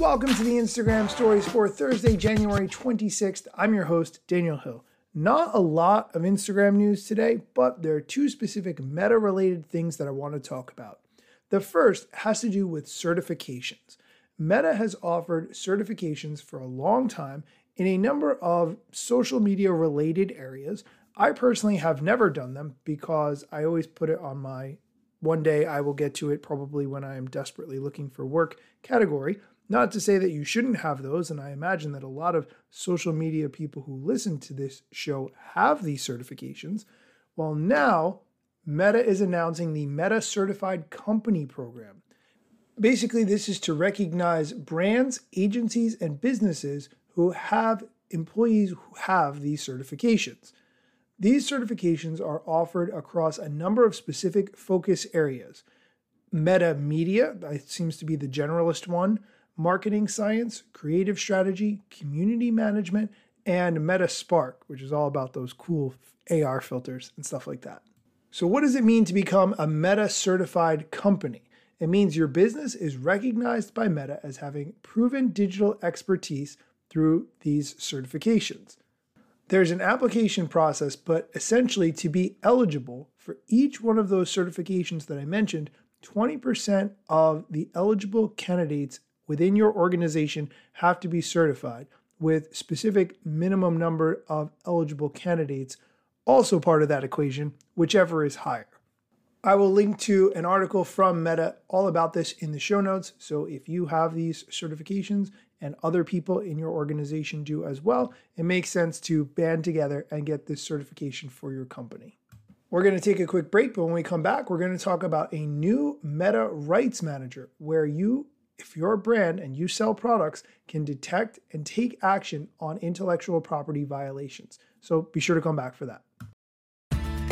Welcome to the Instagram stories for Thursday, January 26th. I'm your host, Daniel Hill. Not a lot of Instagram news today, but there are two specific meta related things that I want to talk about. The first has to do with certifications. Meta has offered certifications for a long time in a number of social media related areas. I personally have never done them because I always put it on my one day I will get to it probably when I am desperately looking for work category. Not to say that you shouldn't have those, and I imagine that a lot of social media people who listen to this show have these certifications. Well, now Meta is announcing the Meta Certified Company Program. Basically, this is to recognize brands, agencies, and businesses who have employees who have these certifications. These certifications are offered across a number of specific focus areas. Meta media, that seems to be the generalist one, marketing science, creative strategy, community management, and Meta Spark, which is all about those cool AR filters and stuff like that. So, what does it mean to become a Meta certified company? It means your business is recognized by Meta as having proven digital expertise through these certifications. There's an application process, but essentially, to be eligible for each one of those certifications that I mentioned, 20% of the eligible candidates within your organization have to be certified with specific minimum number of eligible candidates also part of that equation, whichever is higher. I will link to an article from Meta all about this in the show notes. So if you have these certifications and other people in your organization do as well, it makes sense to band together and get this certification for your company. We're going to take a quick break, but when we come back, we're going to talk about a new Meta Rights Manager where you if your brand and you sell products can detect and take action on intellectual property violations. So be sure to come back for that.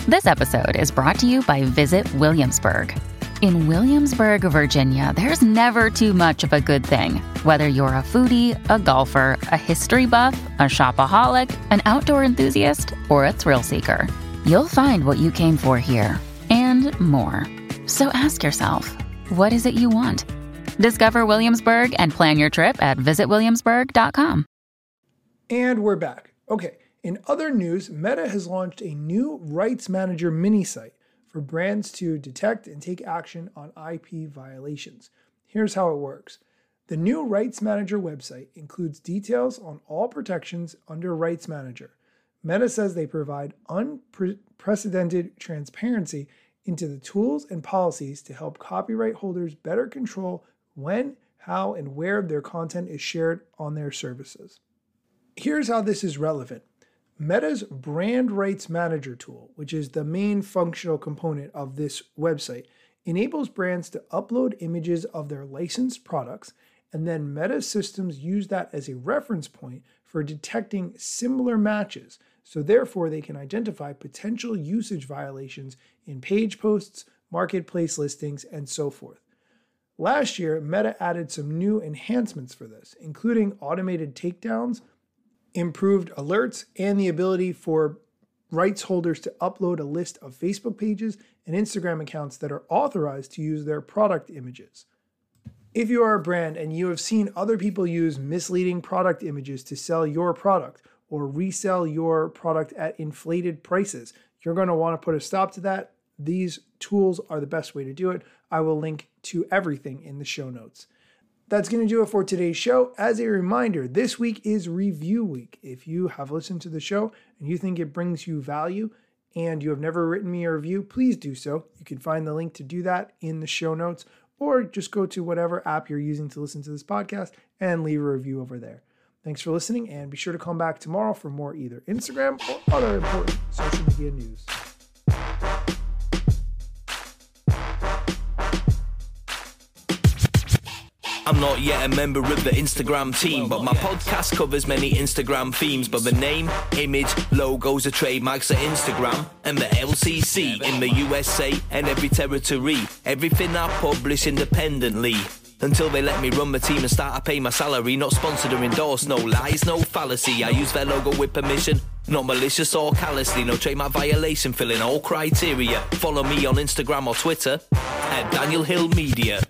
This episode is brought to you by Visit Williamsburg. In Williamsburg, Virginia, there's never too much of a good thing. Whether you're a foodie, a golfer, a history buff, a shopaholic, an outdoor enthusiast, or a thrill seeker, you'll find what you came for here and more. So ask yourself, what is it you want? Discover Williamsburg and plan your trip at visitwilliamsburg.com. And we're back. Okay, in other news, Meta has launched a new Rights Manager mini site for brands to detect and take action on IP violations. Here's how it works. The new Rights Manager website includes details on all protections under Rights Manager. Meta says they provide unprecedented transparency into the tools and policies to help copyright holders better control when, how, and where their content is shared on their services. Here's how this is relevant Meta's Brand Rights Manager tool, which is the main functional component of this website, enables brands to upload images of their licensed products, and then Meta systems use that as a reference point for detecting similar matches. So, therefore, they can identify potential usage violations in page posts, marketplace listings, and so forth. Last year, Meta added some new enhancements for this, including automated takedowns, improved alerts, and the ability for rights holders to upload a list of Facebook pages and Instagram accounts that are authorized to use their product images. If you are a brand and you have seen other people use misleading product images to sell your product or resell your product at inflated prices, you're going to want to put a stop to that these tools are the best way to do it. I will link to everything in the show notes. That's going to do it for today's show. As a reminder, this week is review week. If you have listened to the show and you think it brings you value and you have never written me a review, please do so. You can find the link to do that in the show notes or just go to whatever app you're using to listen to this podcast and leave a review over there. Thanks for listening and be sure to come back tomorrow for more either Instagram or other important social media news. I'm not yet a member of the Instagram team, but my podcast covers many Instagram themes. But the name, image, logos are trademarks of Instagram and the LCC in the USA and every territory. Everything I publish independently. Until they let me run my team and start to pay my salary. Not sponsored or endorsed, no lies, no fallacy. I use their logo with permission, not malicious or callously. No trademark violation, filling all criteria. Follow me on Instagram or Twitter at Daniel Hill Media.